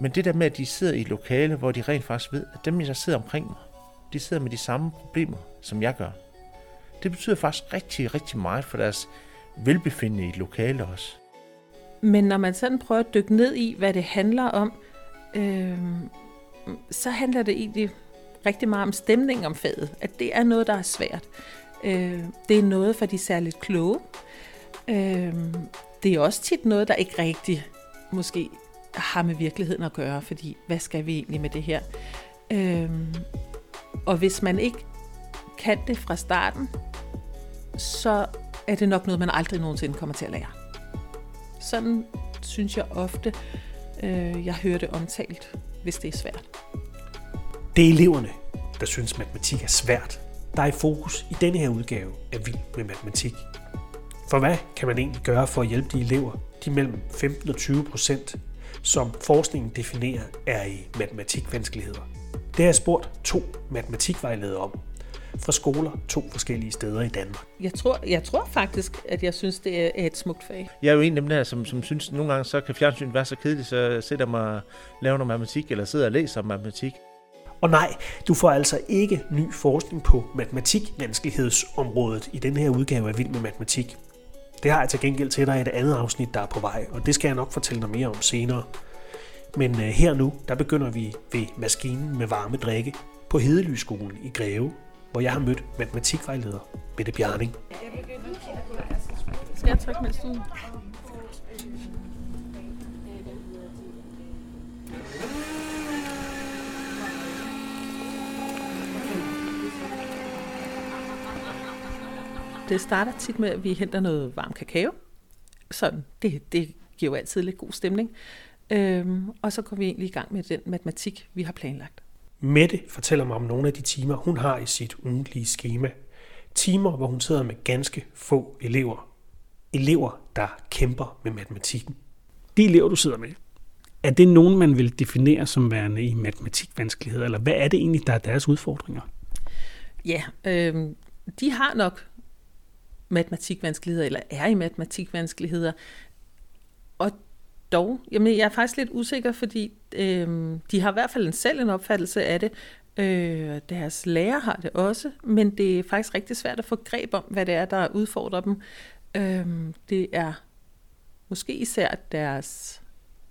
Men det der med, at de sidder i et lokale, hvor de rent faktisk ved, at dem, der sidder omkring mig, de sidder med de samme problemer, som jeg gør. Det betyder faktisk rigtig, rigtig meget for deres velbefindende i et lokale også. Men når man sådan prøver at dykke ned i, hvad det handler om, øh, så handler det egentlig rigtig meget om stemning om faget. At det er noget, der er svært. Øh, det er noget for de særligt kloge. Øh, det er også tit noget, der ikke rigtig måske har med virkeligheden at gøre, fordi hvad skal vi egentlig med det her? Øhm, og hvis man ikke kan det fra starten, så er det nok noget, man aldrig nogensinde kommer til at lære. Sådan synes jeg ofte, øh, jeg hører det omtalt, hvis det er svært. Det er eleverne, der synes, matematik er svært, der er i fokus i denne her udgave af Vild med Matematik. For hvad kan man egentlig gøre for at hjælpe de elever, de mellem 15 og 20 procent, som forskningen definerer er i matematikvanskeligheder? Det har jeg spurgt to matematikvejledere om, fra skoler to forskellige steder i Danmark. Jeg tror, jeg tror faktisk, at jeg synes, det er et smukt fag. Jeg er jo en af dem der, som, som synes, at nogle gange så kan fjernsyn være så kedeligt, så jeg sætter mig og laver noget matematik, eller sidder og læser matematik. Og nej, du får altså ikke ny forskning på matematikvanskelighedsområdet i den her udgave af Vild med Matematik. Det har jeg til gengæld til dig i et andet afsnit, der er på vej, og det skal jeg nok fortælle dig mere om senere. Men øh, her nu, der begynder vi ved maskinen med varme drikke på Hedelyskolen i Greve, hvor jeg har mødt matematikvejleder Mette Bjarning. Skal jeg trykke, mens du... Det starter tit med, at vi henter noget varm kakao. Sådan, det, det giver jo altid lidt god stemning. Øhm, og så går vi egentlig i gang med den matematik, vi har planlagt. Mette fortæller mig om nogle af de timer, hun har i sit ugentlige schema. Timer, hvor hun sidder med ganske få elever. Elever, der kæmper med matematikken. De elever, du sidder med, er det nogen, man vil definere som værende i matematikvanskeligheder, eller hvad er det egentlig, der er deres udfordringer? Ja, øh, de har nok matematikvanskeligheder, eller er i matematikvanskeligheder. Og dog, jamen jeg er faktisk lidt usikker, fordi øh, de har i hvert fald en selv en opfattelse af det. Øh, deres lærer har det også, men det er faktisk rigtig svært at få greb om, hvad det er, der udfordrer dem. Øh, det er måske især deres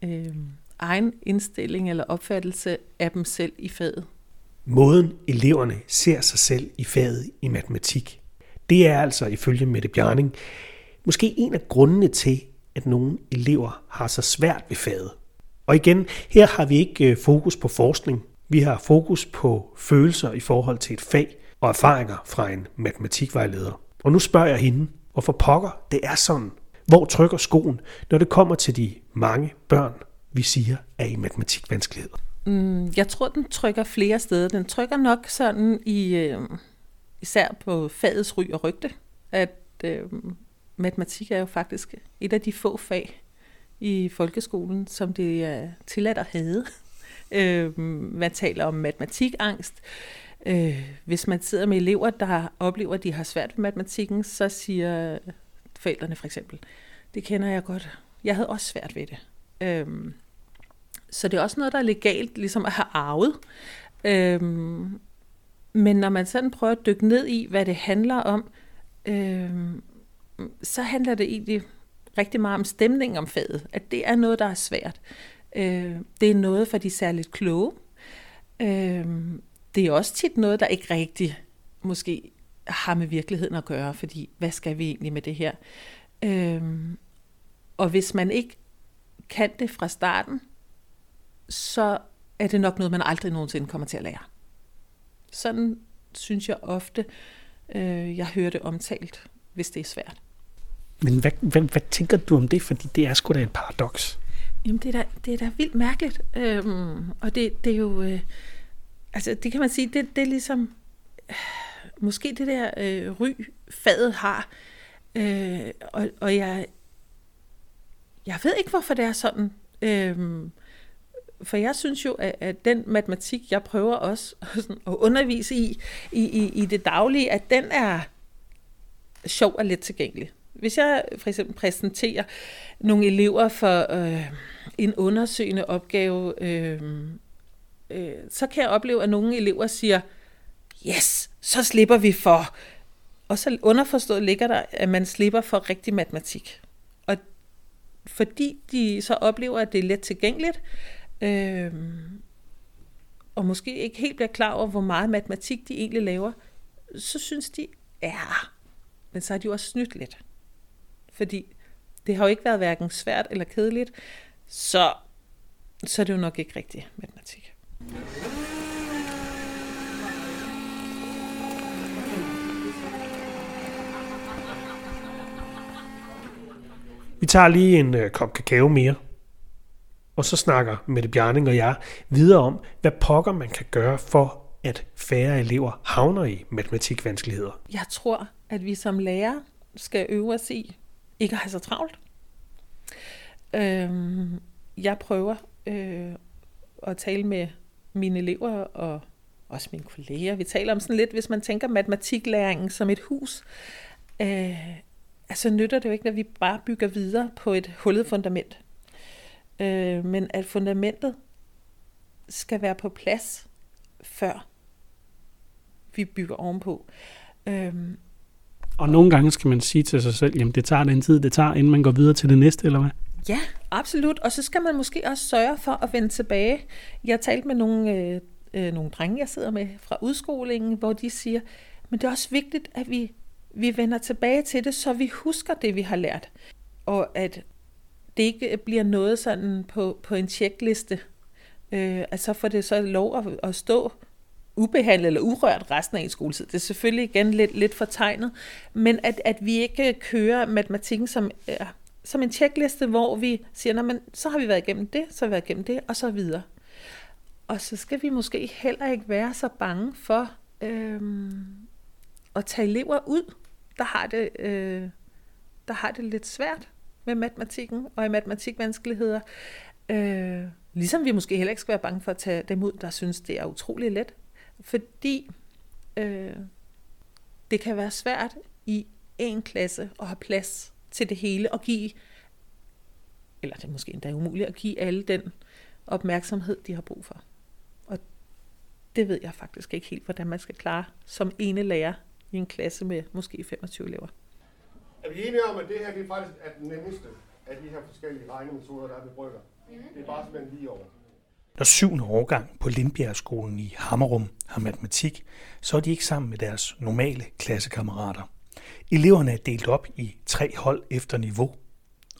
øh, egen indstilling eller opfattelse af dem selv i faget. Måden eleverne ser sig selv i faget i matematik, det er altså ifølge Mette Bjarning måske en af grundene til, at nogle elever har så svært ved faget. Og igen, her har vi ikke øh, fokus på forskning. Vi har fokus på følelser i forhold til et fag og erfaringer fra en matematikvejleder. Og nu spørger jeg hende, hvorfor pokker det er sådan. Hvor trykker skoen, når det kommer til de mange børn, vi siger er i matematikvanskeligheder? Mm, jeg tror, den trykker flere steder. Den trykker nok sådan i, øh, især på fagets ry og rygte, at øh, matematik er jo faktisk et af de få fag i folkeskolen, som det er tilladt at have. Øh, man taler om matematikangst. Øh, hvis man sidder med elever, der oplever, at de har svært ved matematikken, så siger forældrene for eksempel, det kender jeg godt. Jeg havde også svært ved det. Øh, så det er også noget, der er legalt ligesom at have arvet. Øh, men når man sådan prøver at dykke ned i, hvad det handler om, øh, så handler det egentlig rigtig meget om stemning om faget. At det er noget, der er svært. Øh, det er noget for de særligt kloge. Øh, det er også tit noget, der ikke rigtig måske har med virkeligheden at gøre, fordi hvad skal vi egentlig med det her? Øh, og hvis man ikke kan det fra starten, så er det nok noget, man aldrig nogensinde kommer til at lære. Sådan synes jeg ofte, øh, jeg hører det omtalt, hvis det er svært. Men hvad, hvad, hvad tænker du om det? Fordi det er sgu da et paradoks. Jamen, det er da, det er da vildt mærkeligt. Øhm, og det, det er jo... Øh, altså, det kan man sige, det, det er ligesom... Øh, måske det der øh, ry, fadet har. Øh, og, og jeg... Jeg ved ikke, hvorfor det er sådan. Øh, for jeg synes jo, at, at den matematik, jeg prøver også sådan, at undervise i, i, i, i det daglige, at den er sjov og let tilgængelig. hvis jeg for eksempel præsenterer nogle elever for øh, en undersøgende opgave, øh, øh, så kan jeg opleve, at nogle elever siger, yes, så slipper vi for. Og så underforstået ligger der, at man slipper for rigtig matematik. Og fordi de så oplever, at det er let tilgængeligt, øh, øh, og måske ikke helt bliver klar over, hvor meget matematik de egentlig laver, så synes de, ja, men så har de jo også snydt lidt. Fordi det har jo ikke været hverken svært eller kedeligt, så, så er det jo nok ikke rigtigt matematik. Vi tager lige en øh, kop kakao mere, og så snakker Mette Bjarning og jeg videre om, hvad pokker man kan gøre for, at færre elever havner i matematikvanskeligheder. Jeg tror, at vi som lærer skal øve os i ikke at have så travlt. Øhm, jeg prøver øh, at tale med mine elever og også mine kolleger. Vi taler om sådan lidt, hvis man tænker matematiklæringen som et hus, øh, altså nytter det jo ikke, når vi bare bygger videre på et hullet fundament. Øh, men at fundamentet skal være på plads, før vi bygger ovenpå. Øh, og nogle gange skal man sige til sig selv, jamen det tager den tid, det tager, inden man går videre til det næste, eller hvad? Ja, absolut. Og så skal man måske også sørge for at vende tilbage. Jeg har talt med nogle, øh, øh, nogle drenge, jeg sidder med fra udskolingen, hvor de siger, men det er også vigtigt, at vi, vi vender tilbage til det, så vi husker det, vi har lært. Og at det ikke bliver noget sådan på, på en tjekliste. Øh, så får det så lov at, at stå ubehandlet eller urørt resten af en skoletid. Det er selvfølgelig igen lidt, lidt fortegnet, men at, at vi ikke kører matematikken som, øh, som en tjekliste, hvor vi siger, men så har vi været igennem det, så har vi været igennem det, og så videre. Og så skal vi måske heller ikke være så bange for øh, at tage elever ud, der har det, øh, der har det lidt svært med matematikken og i matematikvanskeligheder. Øh, ligesom vi måske heller ikke skal være bange for at tage dem ud, der synes, det er utrolig let. Fordi øh, det kan være svært i en klasse at have plads til det hele og give, eller det er måske endda umuligt at give alle den opmærksomhed, de har brug for. Og det ved jeg faktisk ikke helt, hvordan man skal klare som ene lærer i en klasse med måske 25 elever. Er vi enige om, at det her det er faktisk er den nemmeste af de her forskellige regnemetoder, der er ved brygger? Det er bare simpelthen lige over. Når syvende årgang på Lindbjergskolen i Hammerum har matematik, så er de ikke sammen med deres normale klassekammerater. Eleverne er delt op i tre hold efter niveau,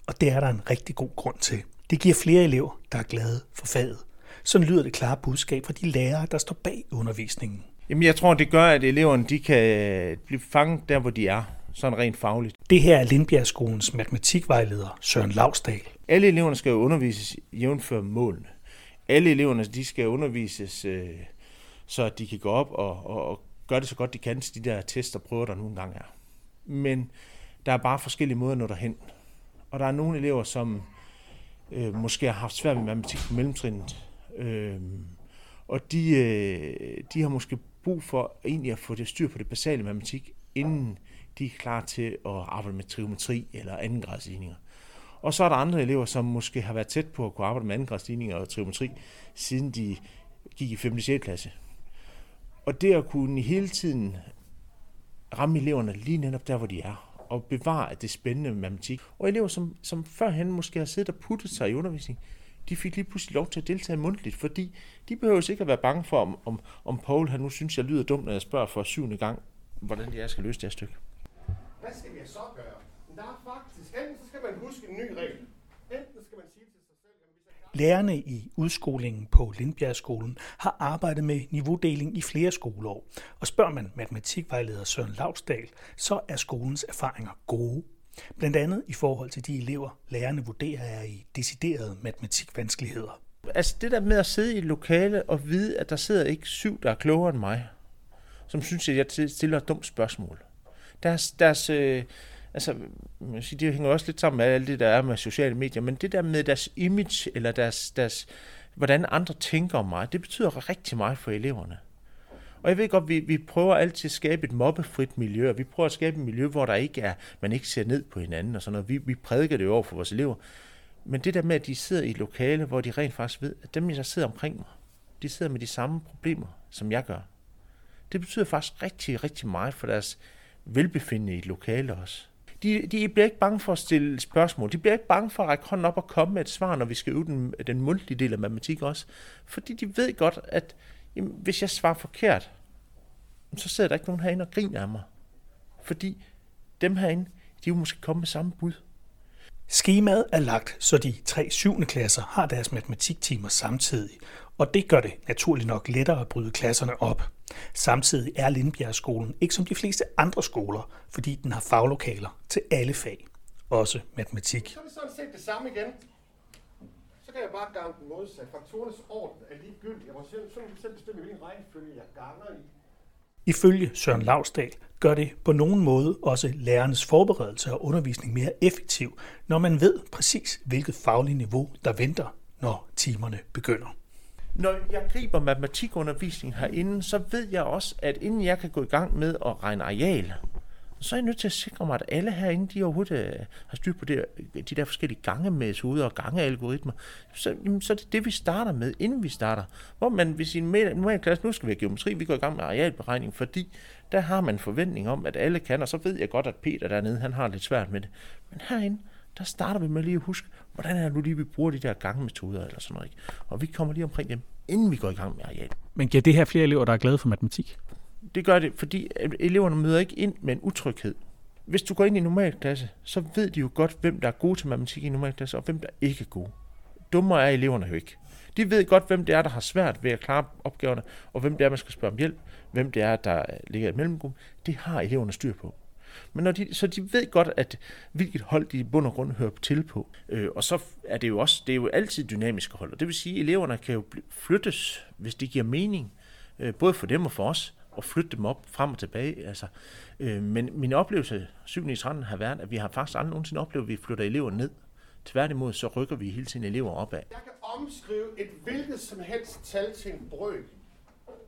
og det er der en rigtig god grund til. Det giver flere elever, der er glade for faget. Sådan lyder det klare budskab fra de lærere, der står bag undervisningen. Jamen, jeg tror, det gør, at eleverne de kan blive fanget der, hvor de er, sådan rent fagligt. Det her er Lindbjergskolens matematikvejleder Søren Lavsdal. Alle eleverne skal jo undervises jævnfør målene alle eleverne de skal undervises, øh, så de kan gå op og, og, og gøre det så godt de kan til de der test og prøver, der nogle gange er. Men der er bare forskellige måder at nå derhen. Og der er nogle elever, som øh, måske har haft svært med matematik på mellemtrinnet. Øh, og de, øh, de har måske brug for egentlig at få det styr på det basale matematik, inden de er klar til at arbejde med trigonometri eller andengradsligninger. Og så er der andre elever, som måske har været tæt på at kunne arbejde med andengradsligninger og trigonometri, siden de gik i 5. og 6. klasse. Og det at kunne hele tiden ramme eleverne lige netop der, hvor de er, og bevare det spændende matematik. Og elever, som, som førhen måske har siddet og puttet sig i undervisning, de fik lige pludselig lov til at deltage mundtligt, fordi de behøver ikke at være bange for, om, om, om Paul han nu synes, jeg lyder dum, når jeg spørger for syvende gang, hvordan jeg skal løse det her stykke. Hvad skal vi så gøre? der er faktisk, enten så skal man huske en ny regel, enten skal man sige til sig selv, jeg Lærerne i udskolingen på Lindbjergskolen har arbejdet med niveaudeling i flere skoleår, og spørger man matematikvejleder Søren Lavsdal, så er skolens erfaringer gode. Blandt andet i forhold til de elever, lærerne vurderer er i deciderede matematikvanskeligheder. Altså det der med at sidde i et lokale og vide, at der sidder ikke syv, der er klogere end mig, som synes, at jeg stiller et dumt spørgsmål. Deres, deres, øh, altså, man siger, det hænger også lidt sammen med alt det, der er med sociale medier, men det der med deres image, eller deres, deres, hvordan andre tænker om mig, det betyder rigtig meget for eleverne. Og jeg ved godt, vi, vi prøver altid at skabe et mobbefrit miljø, og vi prøver at skabe et miljø, hvor der ikke er, man ikke ser ned på hinanden og sådan noget. Vi, vi prædiker det jo over for vores elever. Men det der med, at de sidder i et lokale, hvor de rent faktisk ved, at dem, der sidder omkring mig, de sidder med de samme problemer, som jeg gør. Det betyder faktisk rigtig, rigtig meget for deres velbefindende i et lokale også. De, de bliver ikke bange for at stille spørgsmål. De bliver ikke bange for at række hånden op og komme med et svar, når vi skal øve den, den mundtlige del af matematik også. Fordi de ved godt, at jamen, hvis jeg svarer forkert, så sidder der ikke nogen herinde og griner af mig. Fordi dem herinde, de vil måske komme med samme bud. Skemaet er lagt, så de tre 7. klasser har deres matematiktimer samtidig, og det gør det naturligt nok lettere at bryde klasserne op. Samtidig er Lindbjergskolen ikke som de fleste andre skoler, fordi den har faglokaler til alle fag, også matematik. Så er det sådan set det samme igen. Så kan jeg bare gange den modsat. Faktorernes orden er ligegyldig. Jeg må selv, selv, selv bestemme, hvilken rækkefølge jeg ganger i. Ifølge Søren Lavsdal gør det på nogen måde også lærernes forberedelse og undervisning mere effektiv, når man ved præcis, hvilket fagligt niveau, der venter, når timerne begynder. Når jeg griber matematikundervisningen herinde, så ved jeg også, at inden jeg kan gå i gang med at regne areal, så er jeg nødt til at sikre mig, at alle herinde, de overhovedet øh, har styr på det, øh, de der forskellige gangemetoder og gangealgoritmer. Så, jamen, så er det det, vi starter med, inden vi starter. Hvor man, hvis i en normal klasse, nu skal vi have geometri, vi går i gang med arealberegning, fordi der har man forventning om, at alle kan, og så ved jeg godt, at Peter dernede, han har lidt svært med det. Men herinde, der starter vi med lige at huske, hvordan er det nu lige, vi bruger de der gangmetoder eller sådan noget. Ikke? Og vi kommer lige omkring dem, inden vi går i gang med areal. Men giver det her flere elever, der er glade for matematik? Det gør det, fordi eleverne møder ikke ind med en utryghed. Hvis du går ind i en normal klasse, så ved de jo godt, hvem der er gode til matematik i en normal klasse, og hvem der ikke er gode. Dummere er eleverne jo ikke. De ved godt, hvem det er, der har svært ved at klare opgaverne, og hvem det er, man skal spørge om hjælp, hvem det er, der ligger i mellemgruppen. Det har eleverne styr på. Men når de, så de ved godt, at hvilket hold de i bund og grund hører til på. Øh, og så er det jo også, det er jo altid dynamiske hold. Og det vil sige, at eleverne kan jo flyttes, hvis det giver mening. Øh, både for dem og for os og flytte dem op frem og tilbage. Altså, øh, men min oplevelse 7. i 13 har været, at vi har faktisk aldrig nogensinde oplevet, at vi flytter elever ned. Tværtimod, så rykker vi hele tiden elever opad. Jeg kan omskrive et hvilket som helst tal til en brøk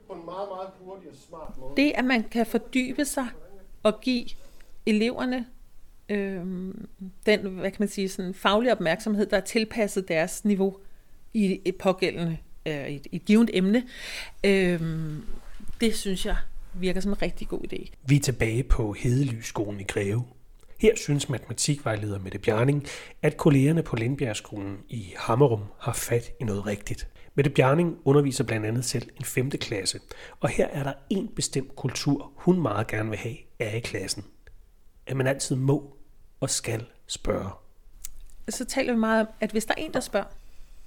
på en meget, meget hurtig og smart måde. Det, at man kan fordybe sig og give eleverne øh, den, hvad kan man sige, sådan faglig opmærksomhed, der er tilpasset deres niveau i et pågældende, øh, et, et givet emne, øh, det synes jeg virker som en rigtig god idé. Vi er tilbage på Hedelysskolen i Greve. Her synes matematikvejleder Mette Bjarning, at kollegerne på Lindbjergskolen i Hammerum har fat i noget rigtigt. Mette Bjarning underviser blandt andet selv en 5. klasse, og her er der en bestemt kultur, hun meget gerne vil have af i klassen. At man altid må og skal spørge. Så taler vi meget om, at hvis der er en, der spørger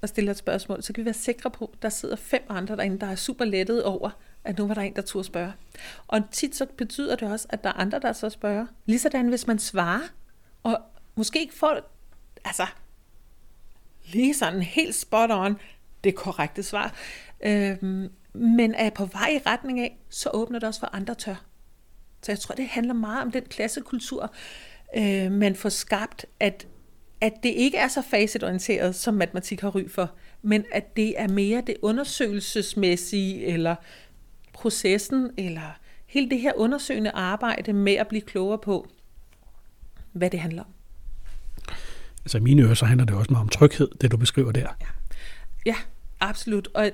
og stiller et spørgsmål, så kan vi være sikre på, at der sidder fem andre derinde, der er super lettet over, at nu var der en, der turde spørge. Og tit så betyder det også, at der er andre, der så spørger. Ligesådan, hvis man svarer, og måske ikke får, altså, lige sådan helt spot on, det korrekte svar, øhm, men er på vej i retning af, så åbner det også for andre tør. Så jeg tror, det handler meget om den klassekultur, øh, man får skabt, at, at det ikke er så facetorienteret, som matematik har ry for, men at det er mere det undersøgelsesmæssige, eller processen, eller hele det her undersøgende arbejde med at blive klogere på, hvad det handler om. Altså i mine ører, så handler det også meget om tryghed, det du beskriver der. Ja, ja absolut. Og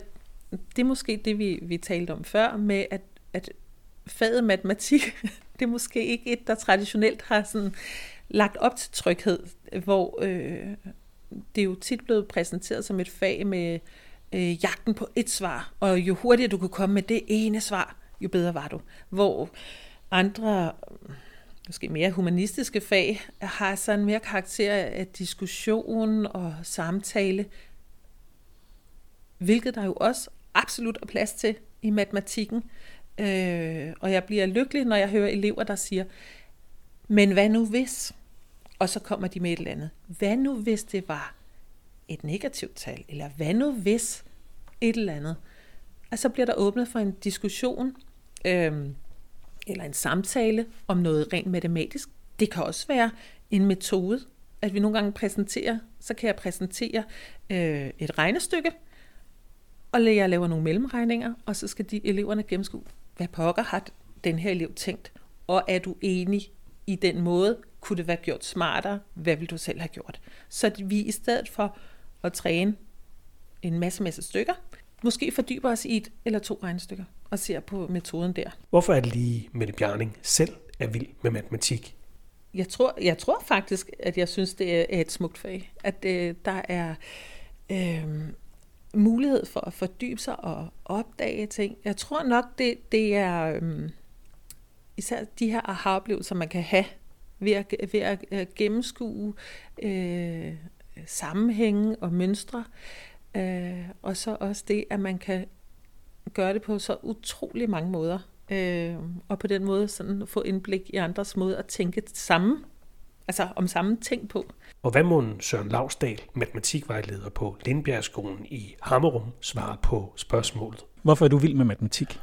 det er måske det, vi, vi talte om før, med at, at faget matematik, det er måske ikke et, der traditionelt har sådan lagt op til tryghed, hvor øh, det er jo tit blevet præsenteret som et fag med øh, jagten på et svar, og jo hurtigere du kunne komme med det ene svar, jo bedre var du. Hvor andre, måske mere humanistiske fag, har sådan mere karakter af diskussion og samtale, hvilket der jo også absolut er plads til i matematikken. Øh, og jeg bliver lykkelig, når jeg hører elever, der siger, men hvad nu hvis? Og så kommer de med et eller andet. Hvad nu hvis det var et negativt tal? Eller hvad nu hvis et eller andet? Og så bliver der åbnet for en diskussion, øh, eller en samtale om noget rent matematisk. Det kan også være en metode, at vi nogle gange præsenterer, så kan jeg præsentere øh, et regnestykke, og jeg laver nogle mellemregninger, og så skal de eleverne gennemskue, hvad pokker har den her elev tænkt? Og er du enig i den måde? Kunne det være gjort smartere? Hvad vil du selv have gjort? Så vi i stedet for at træne en masse, masse stykker, måske fordyber os i et eller to regnestykker og ser på metoden der. Hvorfor er det lige Mette Bjarning selv er vild med matematik? Jeg tror, jeg tror faktisk, at jeg synes, det er et smukt fag. At øh, der er øh, mulighed for at fordybe sig og opdage ting. Jeg tror nok, det, det er øh, især de her aha-oplevelser, man kan have ved at, ved at gennemskue øh, sammenhænge og mønstre. Øh, og så også det, at man kan gøre det på så utrolig mange måder. Øh, og på den måde sådan få indblik i andres måde at tænke sammen. Altså om samme ting på. Og hvad må Søren Lavsdal, matematikvejleder på Lindbjergskolen i Hammerum, svare på spørgsmålet? Hvorfor er du vild med matematik?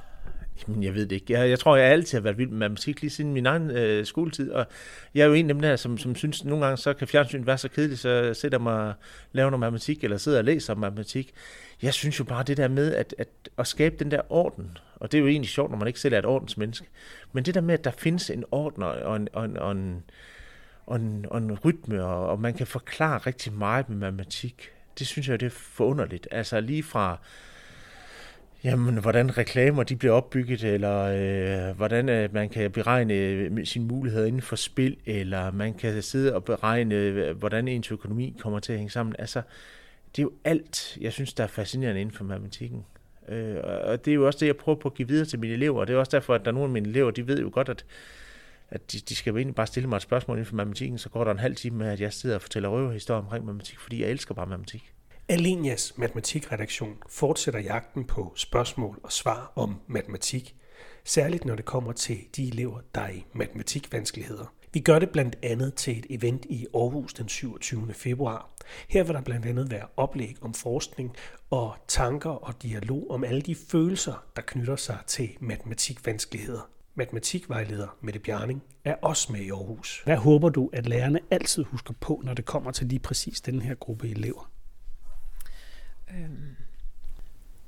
Jamen, jeg ved det ikke. Jeg, jeg tror, jeg altid har været vild med matematik lige siden min egen øh, skoletid, og jeg er jo en af dem der, som, som synes, at nogle gange så kan fjernsynet være så kedeligt, så sætter mig og laver noget matematik, eller sidder og læser matematik. Jeg synes jo bare det der med at, at, at skabe den der orden, og det er jo egentlig sjovt, når man ikke selv er et ordensmenneske, men det der med, at der findes en orden og en, og en, og en, og en, og en rytme, og, og man kan forklare rigtig meget med matematik, det synes jeg, det er forunderligt. Altså lige fra Jamen, hvordan reklamer de bliver opbygget, eller øh, hvordan øh, man kan beregne øh, sine muligheder inden for spil, eller man kan sidde og beregne, øh, hvordan ens økonomi kommer til at hænge sammen. Altså, det er jo alt, jeg synes, der er fascinerende inden for matematikken. Øh, og det er jo også det, jeg prøver på at give videre til mine elever, og det er også derfor, at der er nogle af mine elever, de ved jo godt, at, at de, de skal egentlig bare stille mig et spørgsmål inden for matematikken, så går der en halv time med, at jeg sidder og fortæller røverhistorier omkring matematik, fordi jeg elsker bare matematik. Alenias matematikredaktion fortsætter jagten på spørgsmål og svar om matematik, særligt når det kommer til de elever, der er i matematikvanskeligheder. Vi gør det blandt andet til et event i Aarhus den 27. februar. Her vil der blandt andet være oplæg om forskning og tanker og dialog om alle de følelser, der knytter sig til matematikvanskeligheder. Matematikvejleder Mette Bjarning er også med i Aarhus. Hvad håber du, at lærerne altid husker på, når det kommer til lige præcis den her gruppe elever? Øh,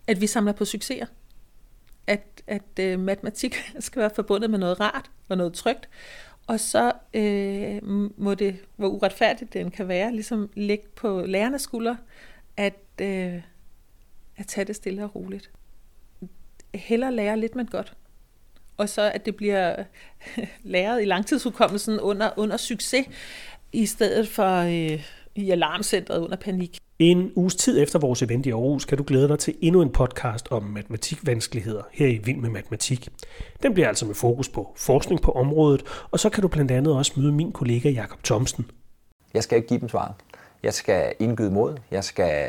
at vi samler på succeser. At, at øh, matematik skal være forbundet med noget rart og noget trygt. Og så øh, må det, hvor uretfærdigt den kan være, ligesom ligge på lærernes skuldre, at, øh, at tage det stille og roligt. Heller lære lidt, men godt. Og så at det bliver læret i langtidsudkommelsen under, under succes, i stedet for øh, i alarmcentret under panik. En uges tid efter vores event i Aarhus kan du glæde dig til endnu en podcast om matematikvanskeligheder her i Vild med Matematik. Den bliver altså med fokus på forskning på området, og så kan du blandt andet også møde min kollega Jakob Thomsen. Jeg skal ikke give dem svaret. Jeg skal indgyde mod. Jeg skal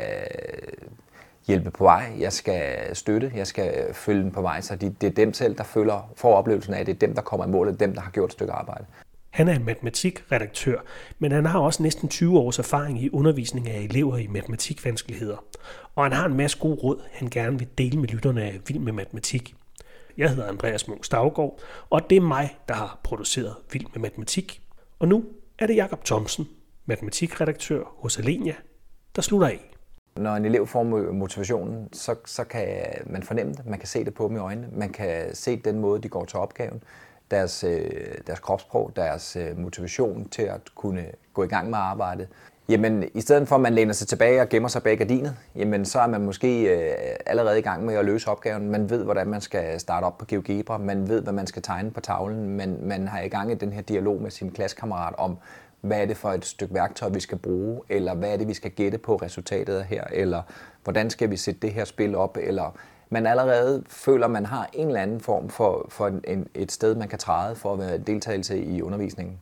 hjælpe på vej. Jeg skal støtte. Jeg skal følge dem på vej. Så det er dem selv, der føler, får oplevelsen af, at det er dem, der kommer i mål. Det er dem, der har gjort et stykke arbejde. Han er matematikredaktør, men han har også næsten 20 års erfaring i undervisning af elever i matematikvanskeligheder. Og han har en masse gode råd, han gerne vil dele med lytterne af Vild med Matematik. Jeg hedder Andreas Munk Stavgaard, og det er mig, der har produceret Vild med Matematik. Og nu er det Jakob Thomsen, matematikredaktør hos Alenia, der slutter af. Når en elev får motivationen, så, så kan man fornemme det, man kan se det på dem i øjnene, man kan se den måde, de går til opgaven deres, øh, deres kropsprog, deres øh, motivation til at kunne gå i gang med arbejdet. Jamen, i stedet for at man læner sig tilbage og gemmer sig bag gardinet, jamen, så er man måske øh, allerede i gang med at løse opgaven. Man ved, hvordan man skal starte op på GeoGebra, man ved, hvad man skal tegne på tavlen, men man har i gang i den her dialog med sin klassekammerat om, hvad er det for et stykke værktøj, vi skal bruge, eller hvad er det, vi skal gætte på resultatet her, eller hvordan skal vi sætte det her spil op, eller man allerede føler, man har en eller anden form for, for en, et sted, man kan træde for at være deltagelse i undervisningen.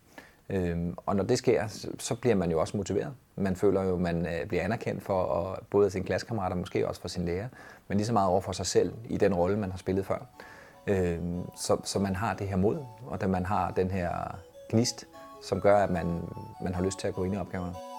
Øhm, og når det sker, så, så bliver man jo også motiveret. Man føler jo, man øh, bliver anerkendt for at, både sin sine klassekammerater, måske også for sin lærer, men lige så meget over for sig selv i den rolle, man har spillet før. Øhm, så, så man har det her mod, og at man har den her gnist, som gør, at man, man har lyst til at gå ind i opgaverne.